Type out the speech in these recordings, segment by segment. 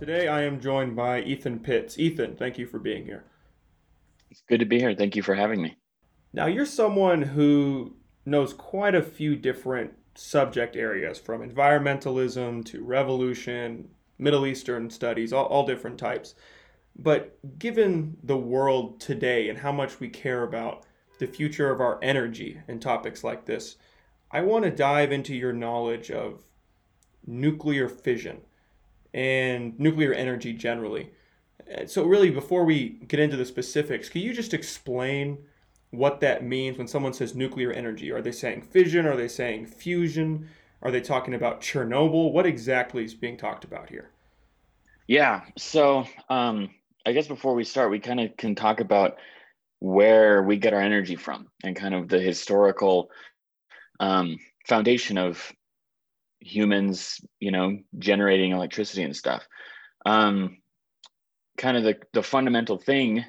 Today I am joined by Ethan Pitts. Ethan, thank you for being here. It's good to be here. Thank you for having me. Now, you're someone who knows quite a few different subject areas from environmentalism to revolution, Middle Eastern studies, all, all different types. But given the world today and how much we care about the future of our energy and topics like this, I want to dive into your knowledge of nuclear fission and nuclear energy generally. So, really, before we get into the specifics, can you just explain what that means when someone says nuclear energy? Are they saying fission? Are they saying fusion? Are they talking about Chernobyl? What exactly is being talked about here? Yeah. So, um, I guess before we start, we kind of can talk about where we get our energy from and kind of the historical um, foundation of humans, you know, generating electricity and stuff. Um, kind of the, the fundamental thing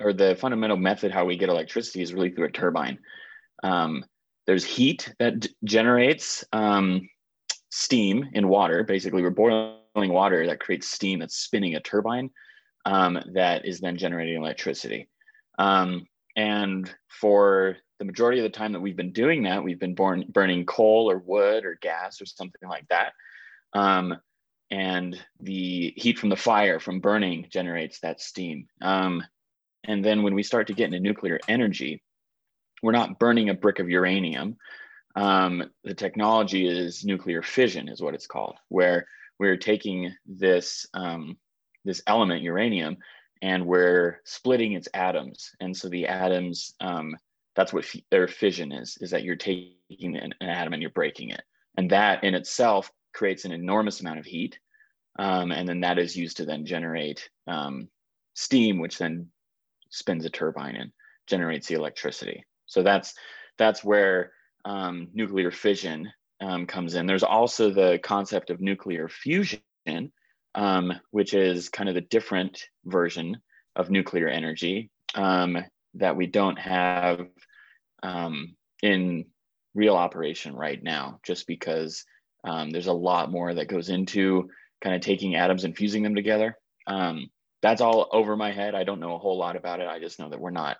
or the fundamental method how we get electricity is really through a turbine. Um, there's heat that generates um, steam in water. Basically, we're boiling water that creates steam that's spinning a turbine um, that is then generating electricity. Um, and for the majority of the time that we've been doing that, we've been born, burning coal or wood or gas or something like that. Um, and the heat from the fire from burning generates that steam. Um, and then when we start to get into nuclear energy, we're not burning a brick of uranium. Um, the technology is nuclear fission, is what it's called, where we're taking this um, this element uranium and we're splitting its atoms. And so the atoms um, that's what f- their fission is is that you're taking an, an, atom and you're breaking it and that in itself creates an enormous amount of heat um, and then that is used to then generate um, steam which then spins a turbine and generates the electricity so that's that's where um, nuclear fission um, comes in there's also the concept of nuclear fusion um, which is kind of the different version of nuclear energy um, that we don't have um, in real operation right now, just because um, there's a lot more that goes into kind of taking atoms and fusing them together. Um, that's all over my head. I don't know a whole lot about it. I just know that we're not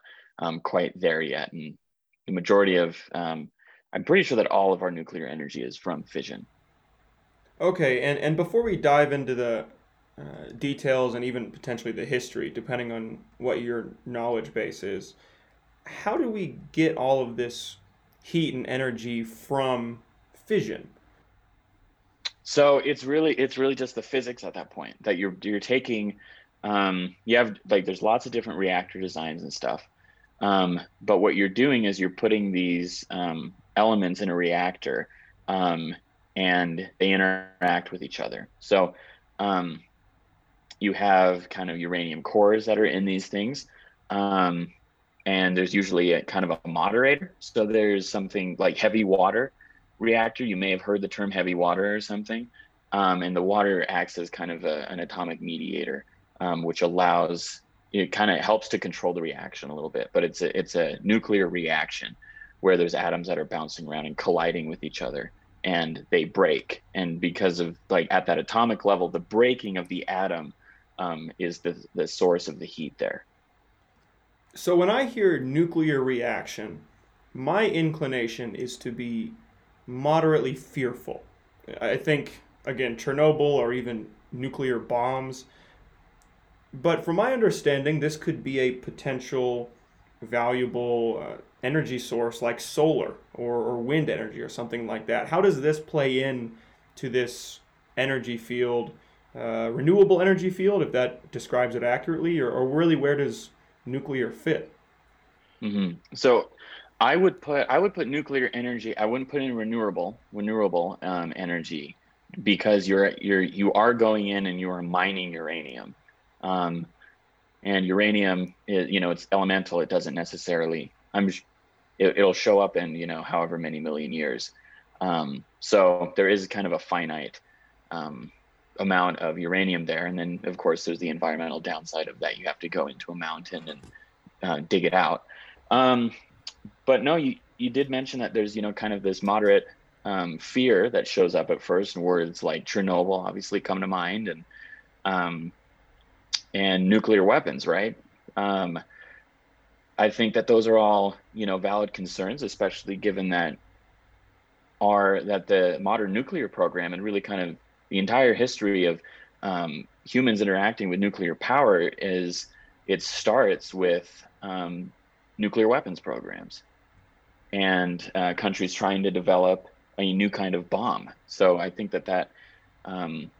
quite there yet. And the majority of, um, I'm pretty sure that all of our nuclear energy is from fission. Okay, and, and before we dive into the uh, details and even potentially the history, depending on what your knowledge base is, how do we get all of this heat and energy from fission? So it's really it's really just the physics at that point that you're you're taking. Um, you have like there's lots of different reactor designs and stuff, um, but what you're doing is you're putting these um, elements in a reactor, um, and they interact with each other. So um, you have kind of uranium cores that are in these things. Um, and there's usually a kind of a moderator. So there's something like heavy water reactor. You may have heard the term heavy water or something. Um, and the water acts as kind of a, an atomic mediator, um, which allows it kind of helps to control the reaction a little bit. But it's a it's a nuclear reaction where there's atoms that are bouncing around and colliding with each other and they break. And because of like at that atomic level, the breaking of the atom um, is the the source of the heat there. So when I hear nuclear reaction, my inclination is to be moderately fearful. I think, again, Chernobyl or even nuclear bombs. But from my understanding, this could be a potential valuable uh, energy source like solar or, or wind energy or something like that. How does this play in to this energy field, uh, renewable energy field, if that describes it accurately, or, or really where does nuclear fit? Mm-hmm. So I would put I would put nuclear energy. I wouldn't put in renewable renewable um, energy because you're you're you are going in and you are mining uranium, um, and uranium is, you know it's elemental. It doesn't necessarily I'm it, will show up in you know however many million years. Um, so there is kind of a finite um, amount of uranium there. And then, of course, there's the environmental downside of that. You have to go into a mountain and uh, dig it out. Um, but no, you, you did mention that there's, you know, kind of this moderate um, fear that shows up at first, and words like Chernobyl obviously come to mind, and um, and nuclear weapons, right? Um, I think that those are all, you know, valid concerns, especially given that are that the modern nuclear program and really kind of the entire history of um, humans interacting with nuclear power is it starts with um, nuclear weapons programs and uh, countries trying to develop a new kind of bomb. So I think that that um,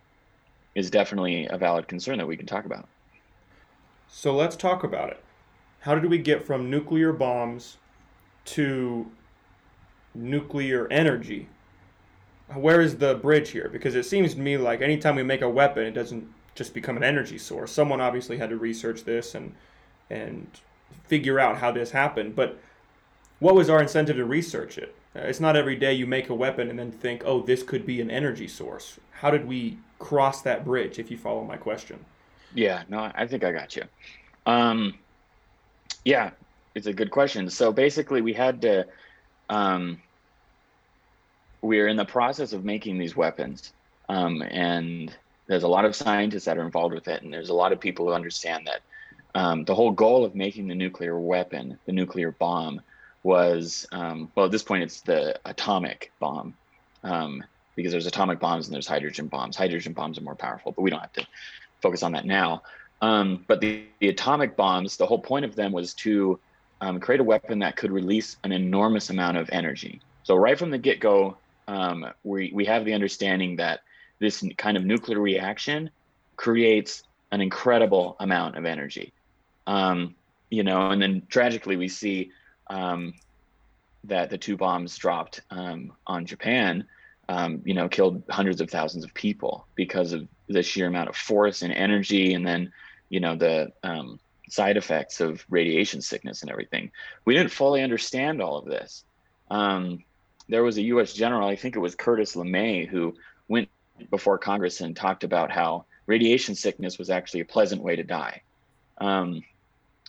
is definitely a valid concern that we can talk about. So let's talk about it. How did we get from nuclear bombs to nuclear energy? Where is the bridge here? Because it seems to me like anytime we make a weapon, it doesn't just become an energy source. Someone obviously had to research this and and figure out how this happened. But what was our incentive to research it? Uh, it's not every day you make a weapon and then think, oh, this could be an energy source. How did we cross that bridge, if you follow my question? Yeah, no, I think I got you. Um, yeah, it's a good question. So basically, we had to um, we're in the process of making these weapons, um, and there's a lot of scientists that are involved with it, and there's a lot of people who understand that um, the whole goal of making the nuclear weapon, the nuclear bomb, was um, well at this point it's the atomic bomb um, because there's atomic bombs and there's hydrogen bombs. Hydrogen bombs are more powerful, but we don't have to focus on that now. Um, but the, the, atomic bombs, the whole point of them was to um, create a weapon that could release an enormous amount of energy. So right from the get-go, um, we we have the understanding that this kind of nuclear reaction creates an incredible amount of energy. Um, you know, and then tragically we see um, that the two bombs dropped um, on Japan, you know, killed hundreds of thousands of people because of the sheer amount of force and energy, and then, you know, the um, side effects of radiation sickness and everything. We didn't fully understand all of this. Um, there was a U.S. general, I think it was Curtis LeMay, who went before Congress and talked about how radiation sickness was actually a pleasant way to die. Um,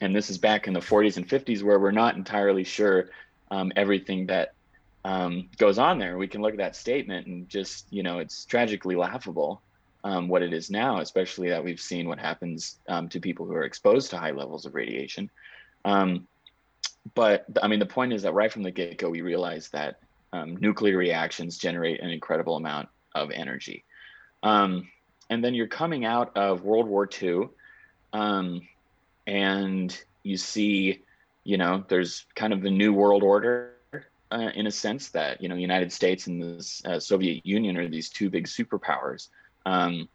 and this is back in the 40s and 50s, where we're not entirely sure um, everything that um, goes on there. We can look at that statement and just, you know, it's tragically laughable um, what it is now, especially that we've seen what happens um, to people who are exposed to high levels of radiation. Um, but I mean, the point is that right from the get go, we realized that um, nuclear reactions generate an incredible amount of energy. Um, and then you're coming out of World War II, um, and you see, you know, there's kind of the new world order uh, in a sense that you know, United States and the uh, Soviet Union are these two big superpowers. Um,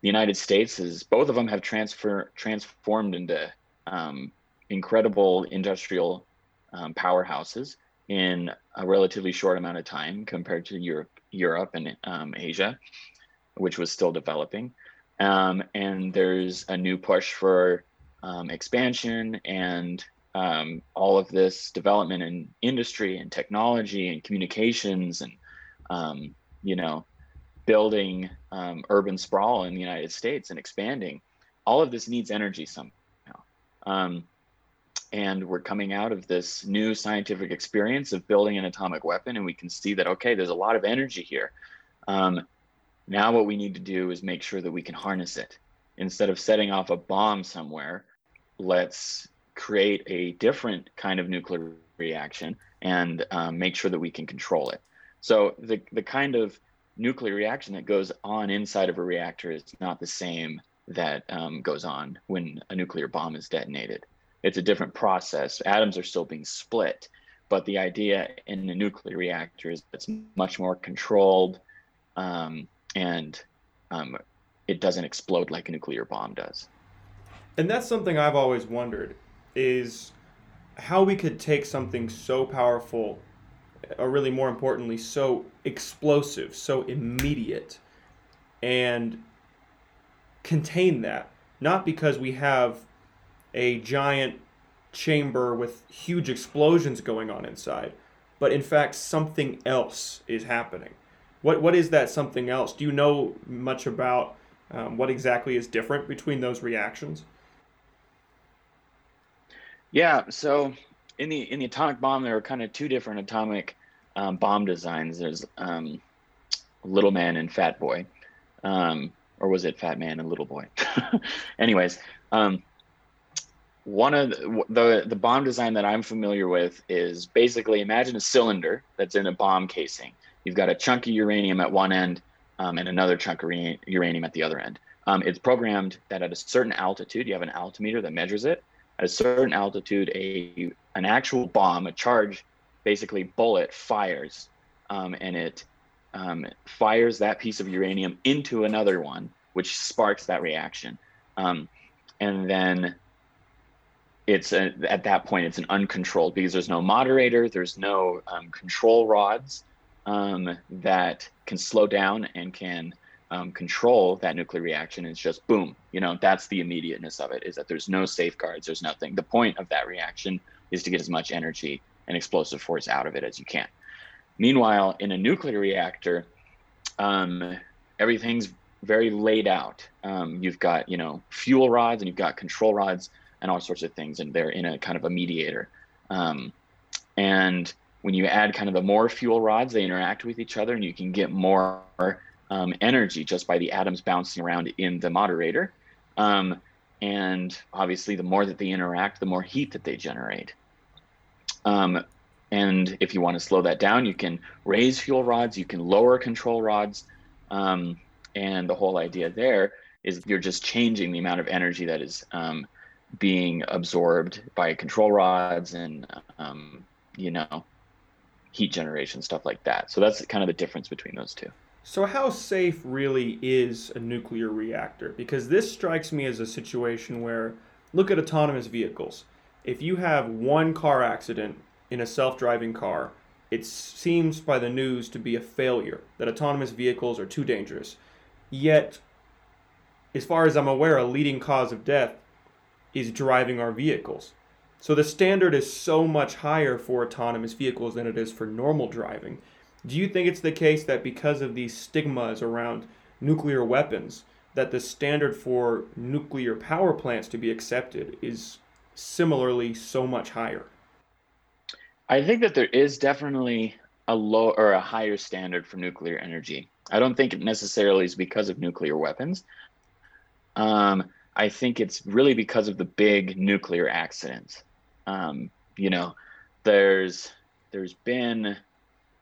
the United States is both of them have transfer transformed into um, incredible industrial um, powerhouses in a relatively short amount of time compared to Europe, Europe and um, Asia, which was still developing. Um, and there's a new push for um, expansion and all of this development in industry and technology and communications and you know building um, urban sprawl in the United States and expanding. All of this needs energy somehow. And we're coming out of this new scientific experience of building an atomic weapon and we can see that okay there's a lot of energy here. Um, now what we need to do is make sure that we can harness it. Instead of setting off a bomb somewhere let's create a different kind of nuclear reaction and um, make sure that we can control it. So the, the kind of nuclear reaction that goes on inside of a reactor is not the same that um, goes on when a nuclear bomb is detonated it's a different process. Atoms are still being split, but the idea in a nuclear reactor is it's much more controlled, um, and um, it doesn't explode like a nuclear bomb does. And that's something I've always wondered is how we could take something so powerful, or really more importantly, so explosive, so immediate, and contain that. Not because we have a giant chamber with huge explosions going on inside, but in fact something else is happening. What what is that something else? Do you know much about Um, what exactly is different between those reactions? Yeah, so in the in the atomic bomb, there are kind of two different atomic um, bomb designs. There's um, Little Man and Fat Boy, um, or was it Fat Man and Little Boy? Anyways, um, one of the, the, the bomb design that I'm familiar with is basically imagine a cylinder that's in a bomb casing. You've got a chunk of uranium at one end um, and another chunk of uranium at the other end. Um, it's programmed that at a certain altitude, you have an altimeter that measures it. At a certain altitude, a an actual bomb, a charge, basically bullet fires, um, and it um, fires that piece of uranium into another one, which sparks that reaction. Um, and then it's a, at that point it's an uncontrolled because there's no moderator, there's no um, control rods um, that can slow down and can um, control that nuclear reaction. It's just boom, you know, that's the immediateness of it is that there's no safeguards, there's nothing. The point of that reaction is to get as much energy and explosive force out of it as you can. Meanwhile, in a nuclear reactor, um, everything's very laid out. Um, you've got, you know, fuel rods and you've got control rods and all sorts of things, and they're in a kind of a mediator. Um, and when you add kind of the more fuel rods, they interact with each other, and you can get more um, energy just by the atoms bouncing around in the moderator. Um, and obviously, the more that they interact, the more heat that they generate. Um, and if you want to slow that down, you can raise fuel rods, you can lower control rods. Um, and the whole idea there is you're just changing the amount of energy that is um, being absorbed by control rods and, um, you know, heat generation, stuff like that. So that's kind of the difference between those two. So, how safe really is a nuclear reactor? Because this strikes me as a situation where, look at autonomous vehicles. If you have one car accident in a self driving car, it seems by the news to be a failure, that autonomous vehicles are too dangerous. Yet, as far as I'm aware, a leading cause of death is driving our vehicles. So the standard is so much higher for autonomous vehicles than it is for normal driving. Do you think it's the case that because of these stigmas around nuclear weapons, that the standard for nuclear power plants to be accepted is similarly so much higher? I think that there is definitely a low or a higher standard for nuclear energy. I don't think it necessarily is because of nuclear weapons. Um, I think it's really because of the big nuclear accidents. Um, you know, there's there's been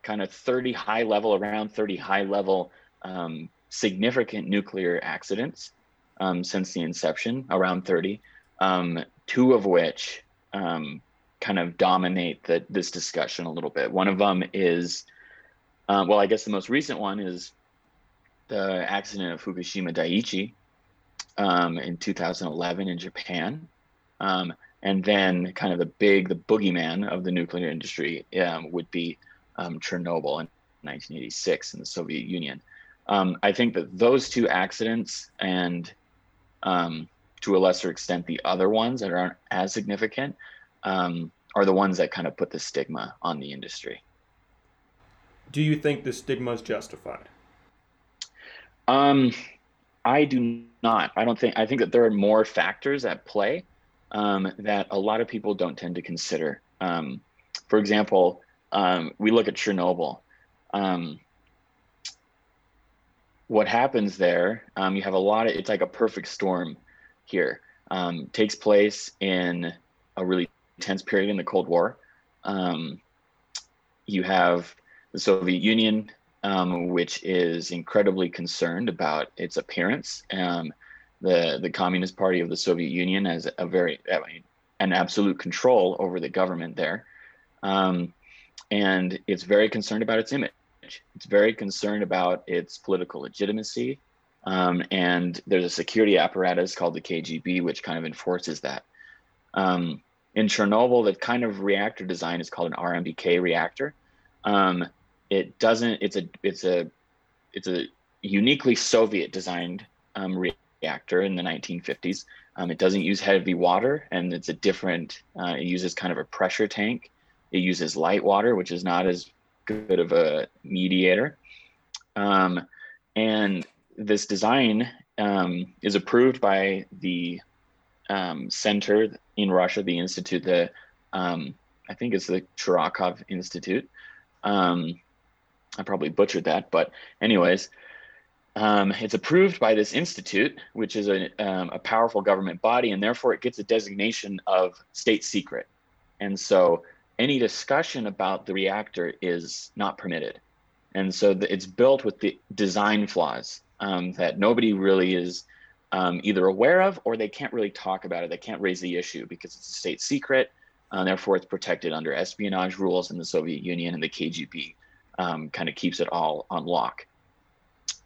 kind of 30 high level, around 30 high level um, significant nuclear accidents um, since the inception, around 30. Um, two of which um, kind of dominate the, this discussion a little bit. One of them is, uh, well, I guess the most recent one is the accident of Fukushima Daiichi um, in 2011 in Japan. Um, and then kind of the big, the boogeyman of the nuclear industry um, would be um, Chernobyl in 1986 in the Soviet Union. Um, I think that those two accidents and um, to a lesser extent the other ones that aren't as significant um, are the ones that kind of put the stigma on the industry. Do you think the stigma is justified? Um, I do not. I don't think. I think that there are more factors at play um, that a lot of people don't tend to consider. Um, for example, um, we look at Chernobyl. Um, what happens there? Um, you have a lot of. It's like a perfect storm here. Um, takes place in a really tense period in the Cold War. Um, you have the Soviet Union, um, which is incredibly concerned about its appearance. The the Communist Party of the Soviet Union has a very an absolute control over the government there, um, and it's very concerned about its image. It's very concerned about its political legitimacy, um, and there's a security apparatus called the KGB, which kind of enforces that. Um, in Chernobyl, the kind of reactor design is called an RMBK reactor. Um, it doesn't. It's a. It's a. It's a uniquely Soviet designed um, reactor in the 1950s. Um, it doesn't use heavy water, and it's a different. Uh, it uses kind of a pressure tank. It uses light water, which is not as good of a mediator. Um, and this design um, is approved by the um, center in Russia, the institute, the um, I think it's the Churakov Institute. Um, I probably butchered that, but anyways, um, it's approved by this institute, which is a, a powerful government body, and therefore it gets a designation of state secret. And so any discussion about the reactor is not permitted. And so the, it's built with the design flaws um, that nobody really is um, either aware of or they can't really talk about it. They can't raise the issue because it's a state secret. Uh, therefore, it's protected under espionage rules in the Soviet Union and the KGB um, kind of keeps it all on lock.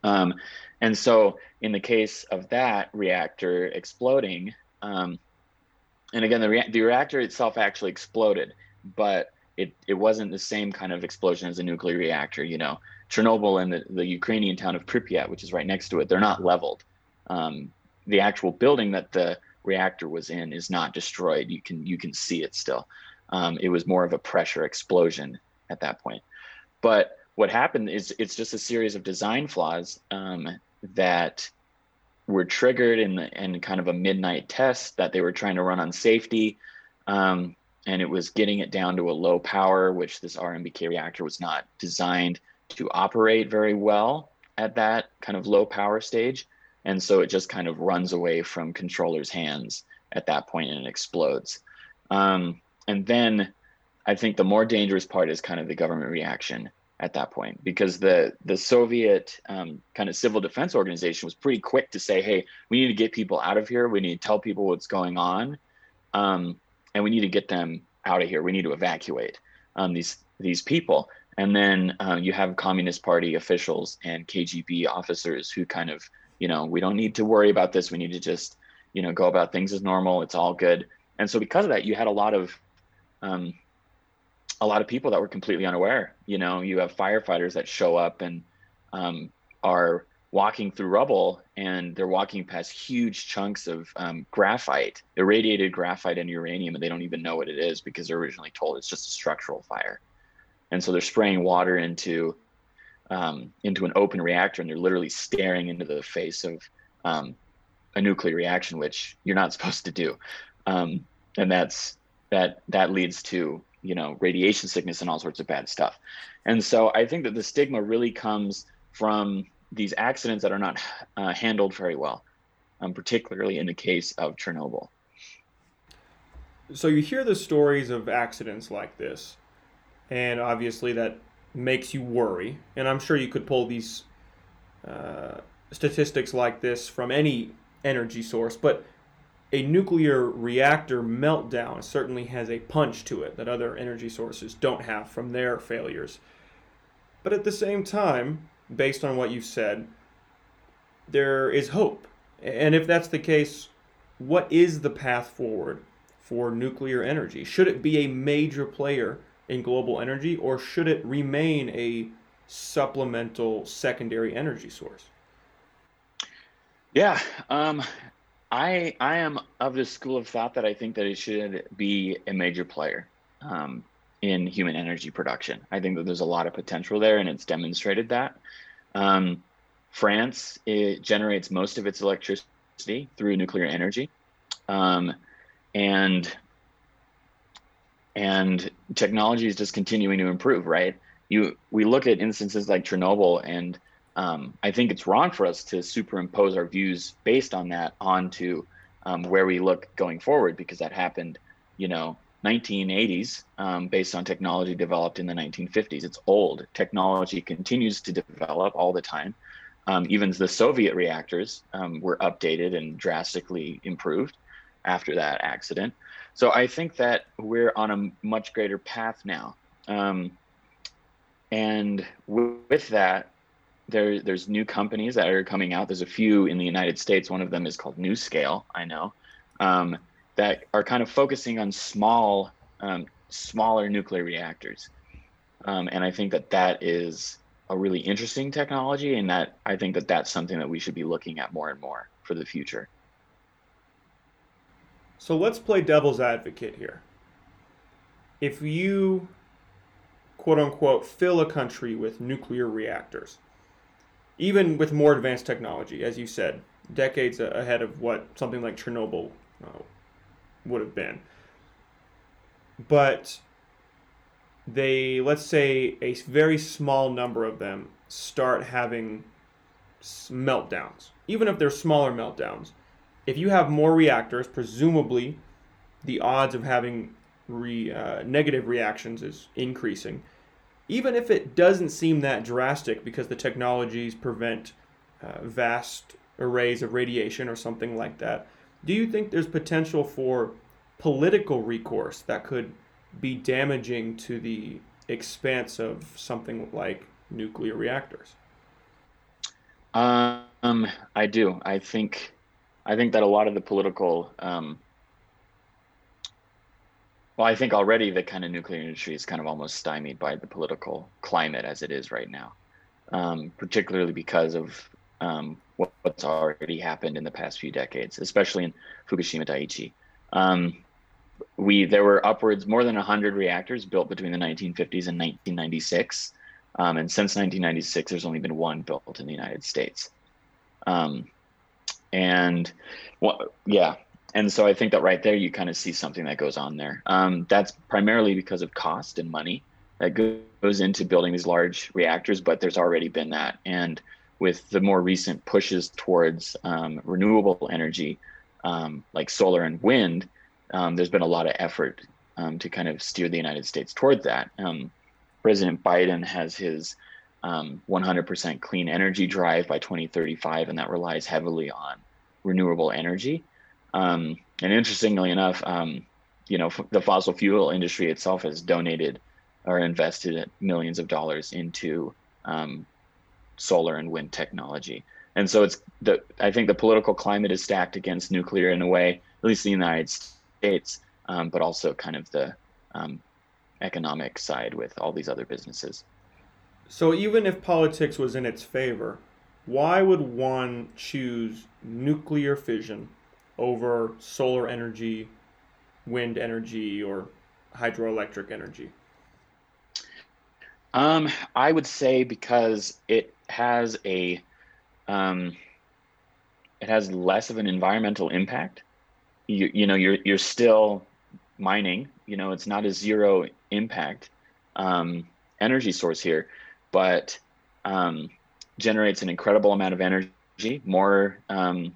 Um, and so, in the case of that reactor exploding, um, and again, the, rea- the reactor itself actually exploded, but it, it wasn't the same kind of explosion as a nuclear reactor. You know, Chernobyl and the, the Ukrainian town of Pripyat, which is right next to it, they're not leveled. Um, the actual building that the reactor was in is not destroyed. You can you can see it still. Um, it was more of a pressure explosion at that point. But what happened is it's just a series of design flaws um, that were triggered in, the, in kind of a midnight test that they were trying to run on safety. Um, and it was getting it down to a low power, which this RMBK reactor was not designed to operate very well at that kind of low power stage. And so it just kind of runs away from controllers' hands at that point and it explodes. Um, and then I think the more dangerous part is kind of the government reaction at that point because the the Soviet um, kind of civil defense organization was pretty quick to say, "Hey, we need to get people out of here. We need to tell people what's going on, um, and we need to get them out of here. We need to evacuate um, these these people." And then uh, you have Communist Party officials and KGB officers who kind of, you know, we don't need to worry about this. We need to just, you know, go about things as normal. It's all good. And so because of that, you had a lot of um, a lot of people that were completely unaware. You know, you have firefighters that show up and um, are walking through rubble and they're walking past huge chunks of um, graphite, irradiated graphite and uranium, and they don't even know what it is because they're originally told it's just a structural fire. And so they're spraying water into um, into an open reactor and they're literally staring into the face of um, a nuclear reaction, which you're not supposed to do. Um, and that's that that leads to you know radiation sickness and all sorts of bad stuff and so i think that the stigma really comes from these accidents that are not uh, handled very well um, particularly in the case of chernobyl so you hear the stories of accidents like this and obviously that makes you worry and i'm sure you could pull these uh, statistics like this from any energy source but a nuclear reactor meltdown certainly has a punch to it that other energy sources don't have from their failures. But at the same time, based on what you've said, there is hope. And if that's the case, what is the path forward for nuclear energy? Should it be a major player in global energy or should it remain a supplemental secondary energy source? Yeah, um, I I am of the school of thought that I think that it should be a major player um, in human energy production. I think that there's a lot of potential there, and it's demonstrated that. Um, France it generates most of its electricity through nuclear energy, um, and and technology is just continuing to improve. Right? You we look at instances like Chernobyl and um, I think it's wrong for us to superimpose our views based on that onto um, where we look going forward because that happened, you know, 1980s um, based on technology developed in the 1950s. It's old. Technology continues to develop all the time. Um, even the Soviet reactors um, were updated and drastically improved after that accident. So I think that we're on a much greater path now. Um, and with that, there there's new companies that are coming out. There's a few in the United States. One of them is called NuScale, I know um, that are kind of focusing on small, um, smaller nuclear reactors, um, and I think that that is a really interesting technology, and that I think that that's something that we should be looking at more and more for the future. So let's play devil's advocate here. If you quote unquote fill a country with nuclear reactors even with more advanced technology, as you said, decades ahead of what something like Chernobyl uh, would have been. But they, let's say, a very small number of them start having meltdowns, even if they're smaller meltdowns. If you have more reactors, presumably the odds of having re, uh, negative reactions is increasing. Even if it doesn't seem that drastic because the technologies prevent uh, vast arrays of radiation or something like that, do you think there's potential for political recourse that could be damaging to the expanse of something like nuclear reactors? Um, I do. I think, I think that a lot of the political, um, well, I think already the kind of nuclear industry is kind of almost stymied by the political climate as it is right now, um, particularly because of um, what, what's already happened in the past few decades, especially in Fukushima Daiichi. Um, we there were upwards more than 100 reactors built between the 1950s and 1996 um, and since 1996 there's only been one built in the united states. Um, and well, yeah. And so i think that right there you kind of see something that goes on there. Um, that's primarily because of cost and money that goes into building these large reactors but there's already been that. And with the more recent pushes towards um, renewable energy um, like solar and wind um, there's been a lot of effort um, to kind of steer the United States toward that. Um, President Biden has his 100% um, clean energy drive by 2035, and that relies heavily on renewable energy. And interestingly enough, you know, the fossil fuel industry itself has donated or invested millions of dollars into solar and wind technology. And so it's the I think the political climate is stacked against nuclear in a way, at least in the United States um, but also kind of the um, economic side with all these other businesses. So even if politics was in its favor, why would one choose nuclear fission over solar energy, wind energy, or hydroelectric energy? Um, I would say because it has a, um, it has less of an environmental impact you you know you're you're still mining. You know, it's not a zero impact um, energy source here, but um, generates an incredible amount of energy. More, um,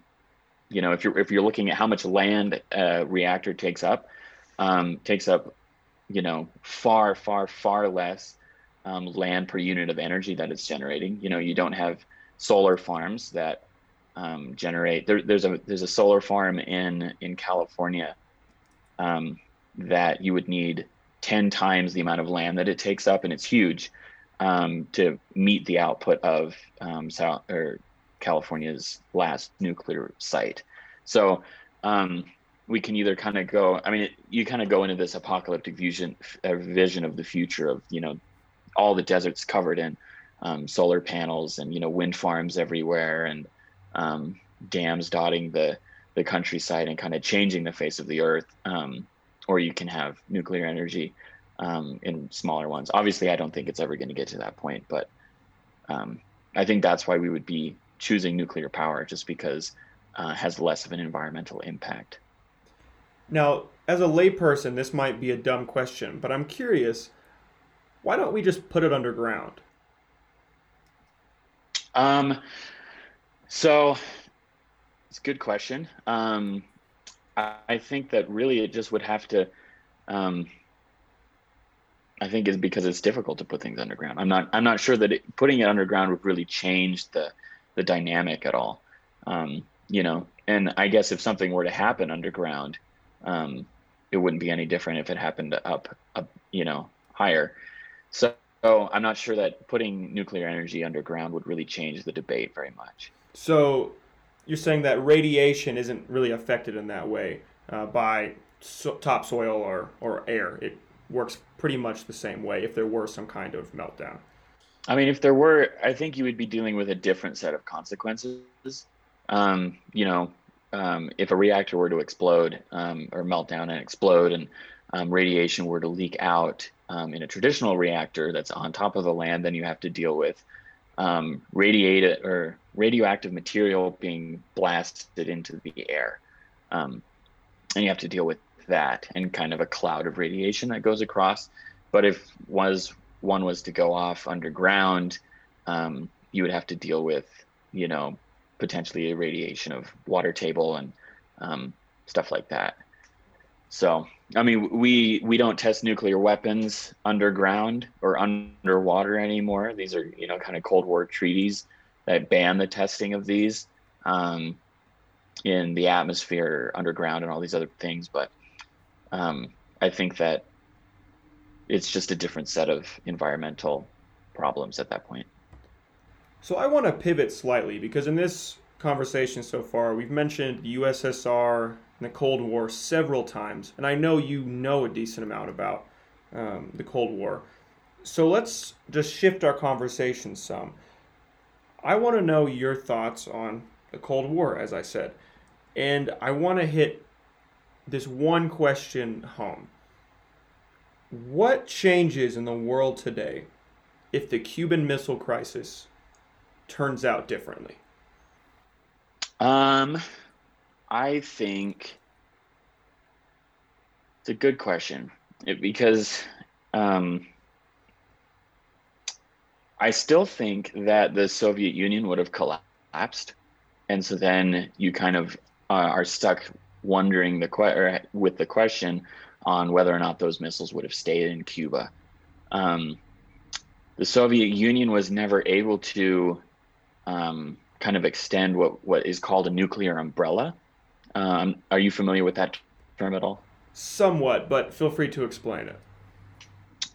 you know, if you're if you're looking at how much land a reactor takes up, um, takes up, you know, far far far less um, land per unit of energy that it's generating. You know, you don't have solar farms that um, generate. There, there's a there's a solar farm in in California um, that you would need ten times the amount of land that it takes up, and it's huge um, to meet the output of um, South or California's last nuclear site. So um, we can either kind of go. I mean, it, you kind of go into this apocalyptic vision uh, vision of the future of you know all the deserts covered in um, solar panels and you know wind farms everywhere and um, dams dotting the the countryside and kind of changing the face of the earth. Um, or you can have nuclear energy um, in smaller ones. Obviously, I don't think it's ever going to get to that point, but um, I think that's why we would be choosing nuclear power, just because uh, has less of an environmental impact. Now, as a layperson, this might be a dumb question, but I'm curious. Why don't we just put it underground? Um, so it's a good question. Um, I, I, think that really it just would have to. Um, I think is because it's difficult to put things underground. I'm not. I'm not sure that it, putting it underground would really change the the dynamic at all. Um, you know, and I guess if something were to happen underground, um, it wouldn't be any different if it happened up, up, you know, higher. So, I'm not sure that putting nuclear energy underground would really change the debate very much. So you're saying that radiation isn't really affected in that way uh, by so- topsoil or, or air. It works pretty much the same way if there were some kind of meltdown. I mean, if there were, I think you would be dealing with a different set of consequences. Um, you know, um, if a reactor were to explode um, or melt down and explode and um, radiation were to leak out um, in a traditional reactor that's on top of the land, then you have to deal with um, radiated or radioactive material being blasted into the air. Um, and you have to deal with that and kind of a cloud of radiation that goes across. But if was one was to go off underground, um, you would have to deal with, you know, potentially irradiation of water table and um, stuff like that. So, I mean, we we don't test nuclear weapons underground or underwater anymore. These are, you know, kind of Cold War treaties that ban the testing of these um, in the atmosphere, underground, and all these other things. But um, I think that it's just a different set of environmental problems at that point. So I want to pivot slightly because in this conversation so far, we've mentioned the USSR the Cold War several times, and I know you know a decent amount about um, the Cold War. So let's just shift our conversation some. I want to know your thoughts on the Cold War, as I said, and I want to hit this one question home. What changes in the world today if the Cuban Missile Crisis turns out differently? Um, I think it's a good question it, because um, I still think that the Soviet Union would have collapsed, and so then you kind of uh, are stuck wondering the que- with the question on whether or not those missiles would have stayed in Cuba. Um, the Soviet Union was never able to um, kind of extend what what is called a nuclear umbrella. Um, are you familiar with that term at all? Somewhat, but feel free to explain it.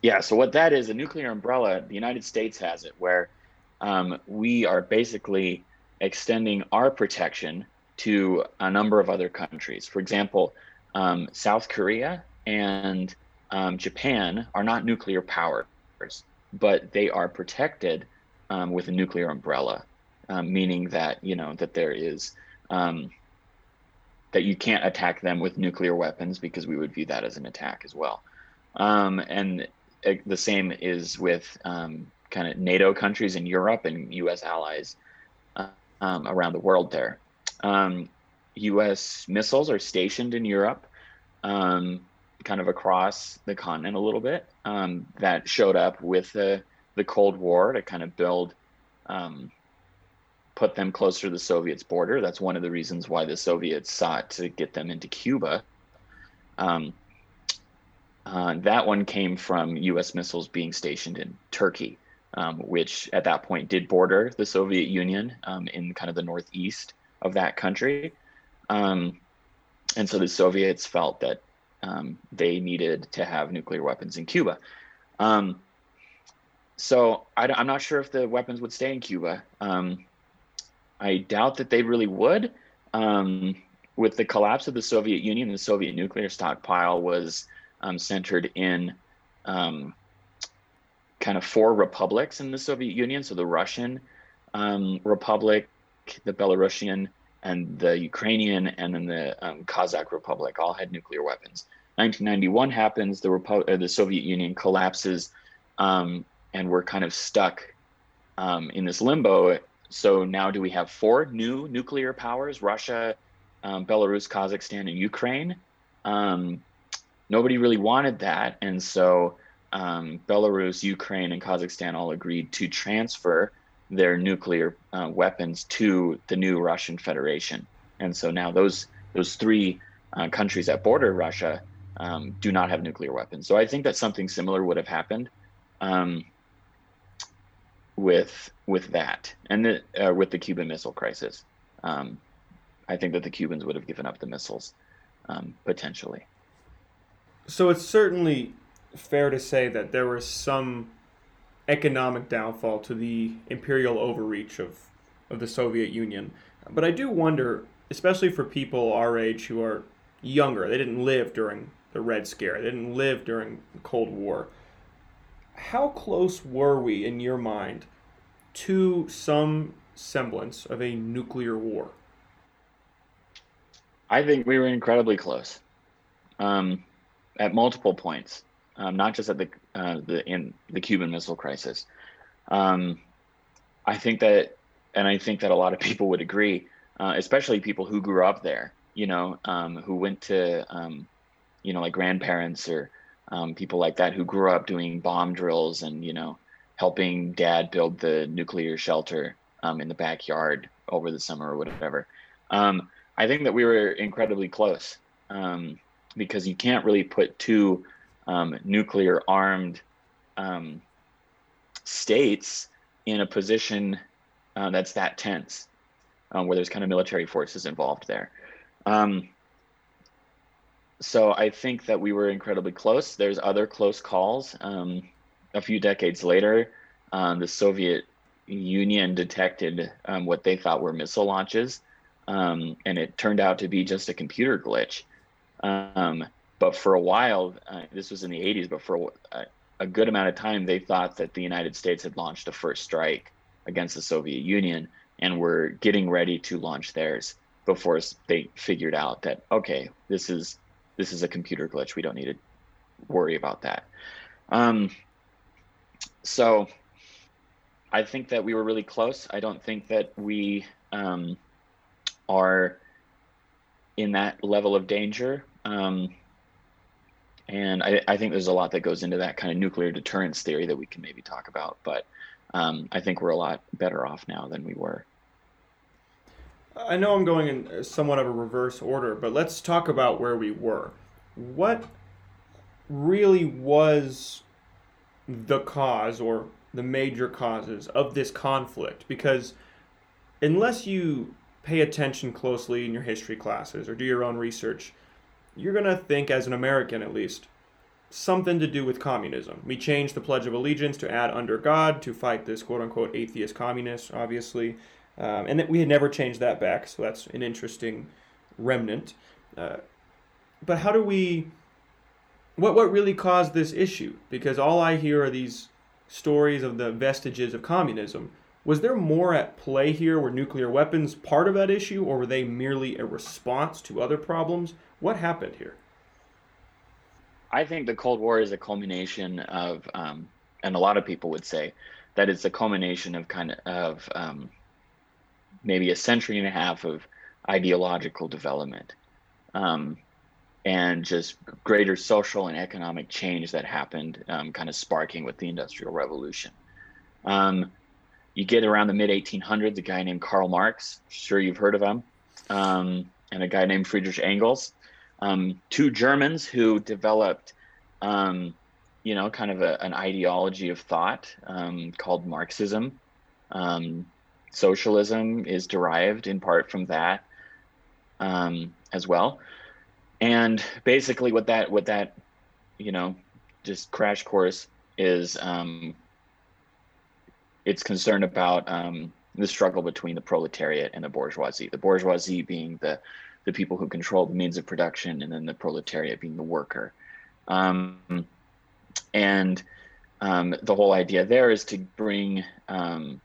Yeah, so what that is, a nuclear umbrella, the United States has it, where um, we are basically extending our protection to a number of other countries. For example, um, South Korea and um, Japan are not nuclear powers, but they are protected um, with a nuclear umbrella um, meaning that you know that there is um, that you can't attack them with nuclear weapons because we would view that as an attack as well. Um, and the same is with um, kind of NATO countries in Europe and U.S. allies uh, um, around the world. There, U.S. Um, missiles are stationed in Europe, kind of across the continent a little bit. that showed up with the the Cold War to kind of build um, put them closer to the Soviets' border. That's one of the reasons why the Soviets sought to get them into Cuba. Um, uh, that one came from U.S. missiles being stationed in Turkey, um, which at that point did border the Soviet Union um, in kind of the northeast of that country. Um, and so the Soviets felt that um, they needed to have nuclear weapons in Cuba. Um, so I, am not sure if the weapons would stay in Cuba. Um, I doubt that they really would. Um, with the collapse of the Soviet Union, the Soviet nuclear stockpile was um, centered in um, kind of four republics in the Soviet Union. So the Russian um, Republic, the Belarusian, and the Ukrainian, and then the um, Kazakh Republic all had nuclear weapons. 1991 happens, the, uh, the Soviet Union collapses, um, and we're kind of stuck in this limbo so now do we have four new nuclear powers Russia, um, Belarus, Kazakhstan, and Ukraine? Um, nobody really wanted that. And so um, Belarus, Ukraine, and Kazakhstan all agreed to transfer their nuclear uh, weapons to the new Russian Federation. And so now those those three uh, countries that border Russia um, do not have nuclear weapons. So I think that something similar would have happened. Um, with with that and the, uh, with the Cuban Missile Crisis. Um, I think that the Cubans would have given up the missiles um, potentially. So it's certainly fair to say that there was some economic downfall to the imperial overreach of, of the Soviet Union. But I do wonder, especially for people our age who are younger, they didn't live during the Red Scare, they didn't live during the Cold War how close were we in your mind to some semblance of a nuclear war? I think we were incredibly close, um, at multiple points, um, not just at the uh, the in the Cuban Missile Crisis. Um, I think that, and I think that a lot of people would agree, uh, especially people who grew up there, you know, um, who went to, um, you know, like grandparents or um, people like that who grew up doing bomb drills and, you know, helping dad build the nuclear shelter um, in the backyard over the summer or whatever. Um, I think that we were incredibly close um, because you can't really put two um, nuclear armed um, states in a position uh, that's that tense, um, where there's kind of military forces involved there. So I think that we were incredibly close. There's other close calls. Um, a few decades later, um, the Soviet Union detected um, what they thought were missile launches, um, and it turned out to be just a computer glitch. Um, but for a while, uh, this was in the 80s, but for a, a, good amount of time, they thought that the United States had launched a first strike against the Soviet Union and were getting ready to launch theirs before they figured out that okay, this is this is a computer glitch. We don't need to worry about that. Um, so I think that we were really close. I don't think that we um, are in that level of danger. Um, and I, I, think there's a lot that goes into that kind of nuclear deterrence theory that we can maybe talk about. But um, I think we're a lot better off now than we were. I know I'm going in somewhat of a reverse order, but let's talk about where we were. What really was the cause or the major causes of this conflict? Because unless you pay attention closely in your history classes or do your own research, you're going to think, as an American at least, something to do with communism. We changed the Pledge of Allegiance to add under God to fight this quote unquote atheist communist, obviously. Um, and that we had never changed that back, so that's an interesting remnant. Uh, but how do we. What, what really caused this issue? Because all I hear are these stories of the vestiges of communism. Was there more at play here? Were nuclear weapons part of that issue, or were they merely a response to other problems? What happened here? I think the Cold War is a culmination of, um, and a lot of people would say that it's a culmination of kind of, of um, maybe a century and a half of ideological development um, and just greater social and economic change that happened, um, kind of sparking with the Industrial Revolution. Um, you get around the mid 1800s, a guy named Karl Marx, sure you've heard of him, um, and a guy named Friedrich Engels, um, two Germans who developed, um, you know, kind of a, an ideology of thought called Marxism. Um, socialism is derived in part from that um, as well. And basically, what that what that you know just crash course is um, it's concerned about um, the struggle between the proletariat and the bourgeoisie. The bourgeoisie being the the people who control the means of production, and then the proletariat being the worker. Um, and um, the whole idea there is to bring um,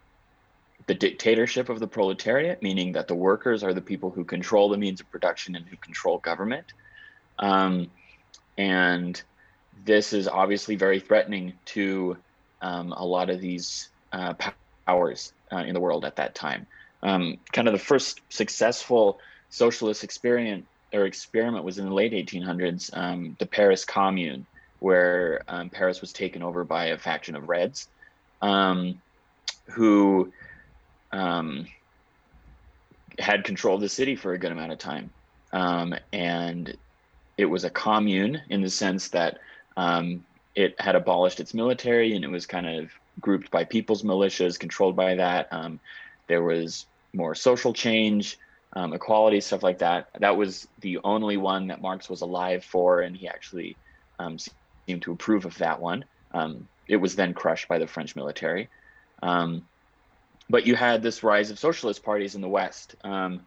the dictatorship of the proletariat, meaning that the workers are the people who control the means of production and who control government. Um, and this is obviously very threatening to um, a lot of these uh, powers uh, in the world at that time. Um, kind of the first successful socialist experiment or experiment was in the late 1800s, um, the Paris Commune, where um, Paris was taken over by a faction of Reds, um, who um, had control of the city for a good amount of time. Um, and it was a commune in the sense that um, it had abolished its military and it was kind of grouped by people's militias, controlled by that. Um, there was more social change, um, equality, stuff like that. That was the only one that Marx was alive for, and he actually um, seemed to approve of that one. it was then crushed by the French military. Um, but you had this rise of socialist parties in the West um,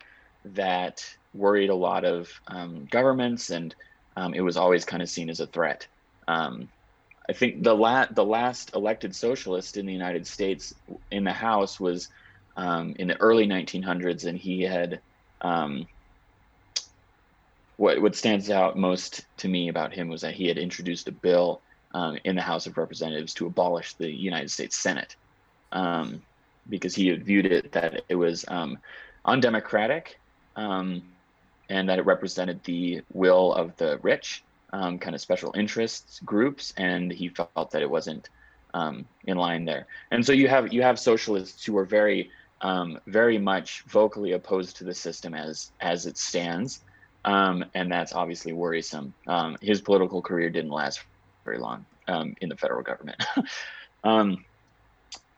that worried a lot of um, governments, and um, it was always kind of seen as a threat. Um, I think the la- the last elected socialist in the United States in the House was um, in the early 1900s, and he had um, what what stands out most to me about him was that he had introduced a bill in the House of Representatives to abolish the United States Senate. Um, because he viewed it that it was um, undemocratic um, and that it represented the will of the rich, um, kind of special interests groups, and he felt that it wasn't um, in line there. And so you have you have socialists who are very um, very much vocally opposed to the system as as it stands, um, and that's obviously worrisome. His political career didn't last very long in the federal government.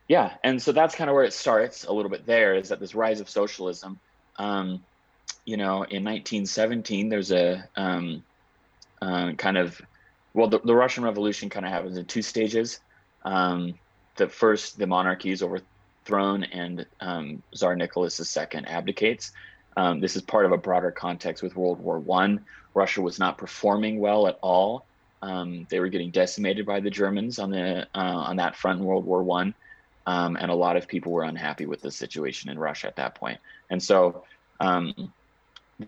Um, yeah, and so that's kind of where it starts a little bit. There is that this rise of socialism. Um, you know, in 1917, there's a uh, kind of well, the, the Russian Revolution kind of happens in two stages. the first, the monarchy is over throne and um, Tsar Nicholas II abdicates. Um, this is part of a broader context with World War One. Russia was not performing well at all. Um, they were getting decimated by the Germans on the uh, on that front in World War One, um, and a lot of people were unhappy with the situation in Russia at that point. And so um,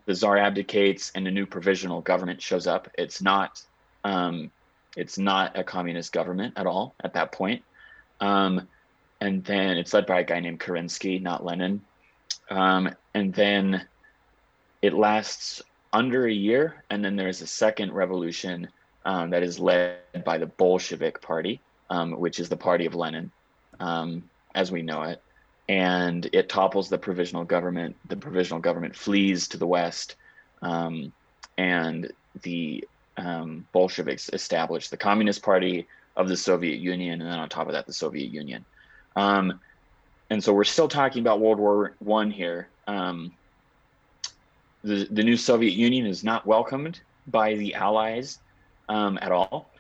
the Tsar abdicates, and a new provisional government shows up. It's not um, it's not a communist government at all at that point. Um, and then it's led by a guy named Kerensky, not Lenin. Um, and then it lasts under a year, and then there's a second revolution um, that is led by the Bolshevik Party, which is the party of Lenin, um, as we know it. And it topples the provisional government. The provisional government flees to the west, um, and the um, Bolsheviks establish the Communist Party of the Soviet Union, and then on top of that, the Soviet Union. Um, and so we're still talking about World War One here. Um, the the new Soviet Union is not welcomed by the Allies um, at all.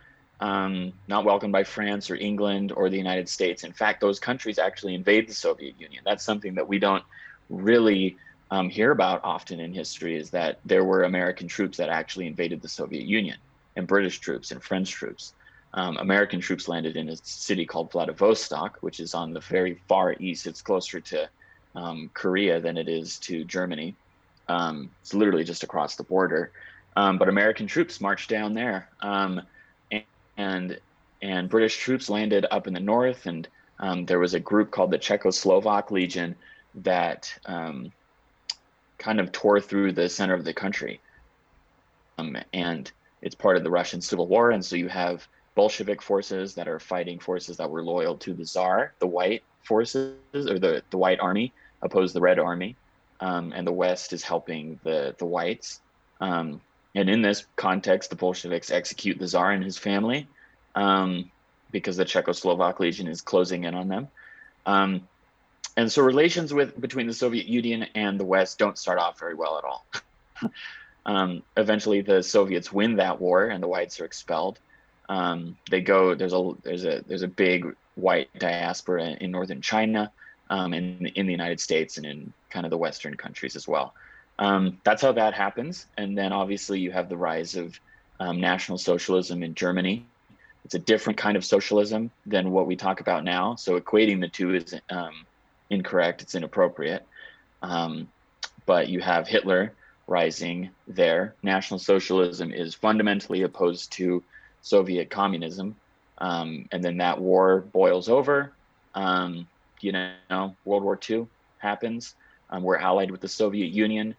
Um, not welcomed by France or England or the United States. In fact, those countries actually invade the Soviet Union. That's something that we don't really um, hear about often in history. Is that there were American troops that actually invaded the Soviet Union, and British troops and French troops um, American troops landed in a city called Vladivostok, which is on the very far east. It's closer to um, Korea than it is to Germany. Um, it's literally just across the border. Um, but American troops marched down there, and, and, British troops landed up in the north. And um, there was a group called the Czechoslovak Legion that kind of tore through the center of the country. and it's part of the Russian Civil War, and so you have Bolshevik forces that are fighting forces that were loyal to the Tsar, the white forces or the, the white army opposed the red army. Um, and the West is helping the, the whites. Um, and in this context, the Bolsheviks execute the Tsar and his family um, because the Czechoslovak Legion is closing in on them. Um, and so relations with between the Soviet Union and the West don't start off very well at all. Um, eventually, the Soviets win that war, and the whites are expelled. Um, they go there's a there's a there's a big white diaspora in northern China, um, in in the United States, and in kind of the Western countries as well. Um, that's how that happens, and then obviously you have the rise of um, National Socialism in Germany. It's a different kind of socialism than what we talk about now. So equating the two is um, incorrect. It's inappropriate. Um, but you have Hitler rising there. National Socialism is fundamentally opposed to Soviet communism. Um, and then that war boils over. Um, you know, World War II happens. Um, we're allied with the Soviet Union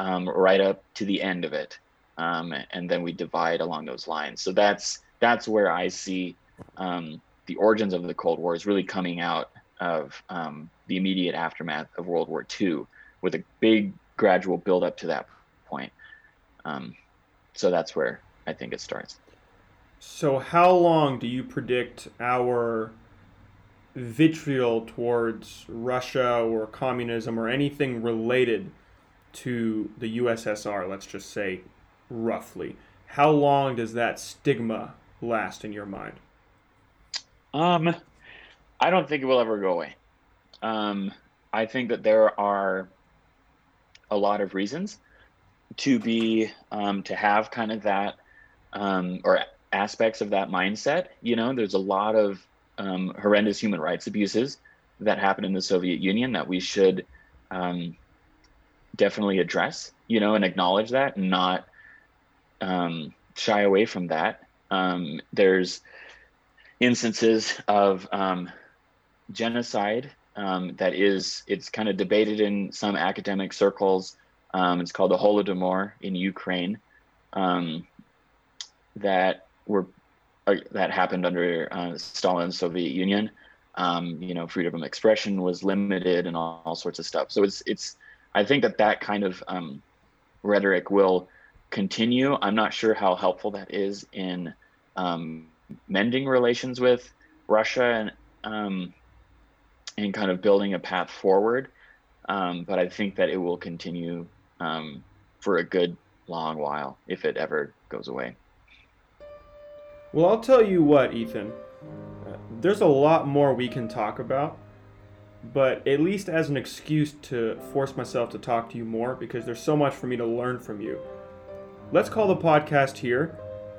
um, right up to the end of it, um, and then we divide along those lines. So that's that's where I see um, the origins of the Cold War is really coming out of the immediate aftermath of World War II, with a big gradual build up to that point. so that's where I think it starts. So, how long do you predict our vitriol towards Russia or communism or anything related to the USSR, let's just say roughly? How long does that stigma last in your mind? Um, I don't think it will ever go away. Um, I think that there are a lot of reasons to be um, to have kind of that um, or aspects of that mindset. You know, there's a lot of um, horrendous human rights abuses that happened in the Soviet Union that we should um, definitely address, you know, and acknowledge that and not um, shy away from that. Um, there's instances of um, genocide um, that is it's kind of debated in some academic circles. Um, it's called the Holodomor in Ukraine. Um, that were uh, that happened under uh, Stalin's Soviet Union. Um, you know, freedom of expression was limited and all, all, sorts of stuff. So it's it's I think that that kind of um, rhetoric will continue. I'm not sure how helpful that is in um, mending relations with Russia and um, and kind of building a path forward. Um, but I think that it will continue um, for a good long while if it ever goes away. Well, I'll tell you what, Ethan. Uh, there's a lot more we can talk about, but at least as an excuse to force myself to talk to you more because there's so much for me to learn from you. Let's call the podcast here,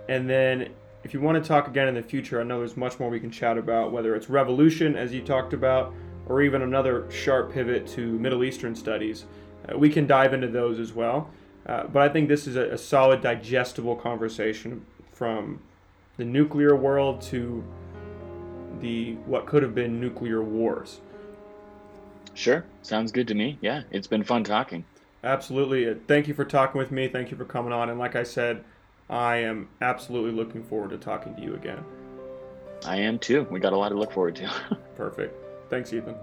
and then if you want to talk again in the future, I know there's much more we can chat about, whether it's revolution, as you talked about, or even another sharp pivot to Middle Eastern studies. Uh, we can dive into those as well. Uh, but I think this is a, a, solid, digestible conversation from the nuclear world to the what could have been nuclear wars. Sure, sounds good to me. Yeah, it's been fun talking. Absolutely. Uh, thank you for talking with me. Thank you for coming on. And like I said, I am absolutely looking forward to talking to you again. I am too. We got a lot to look forward to. Perfect. Thanks, Ethan.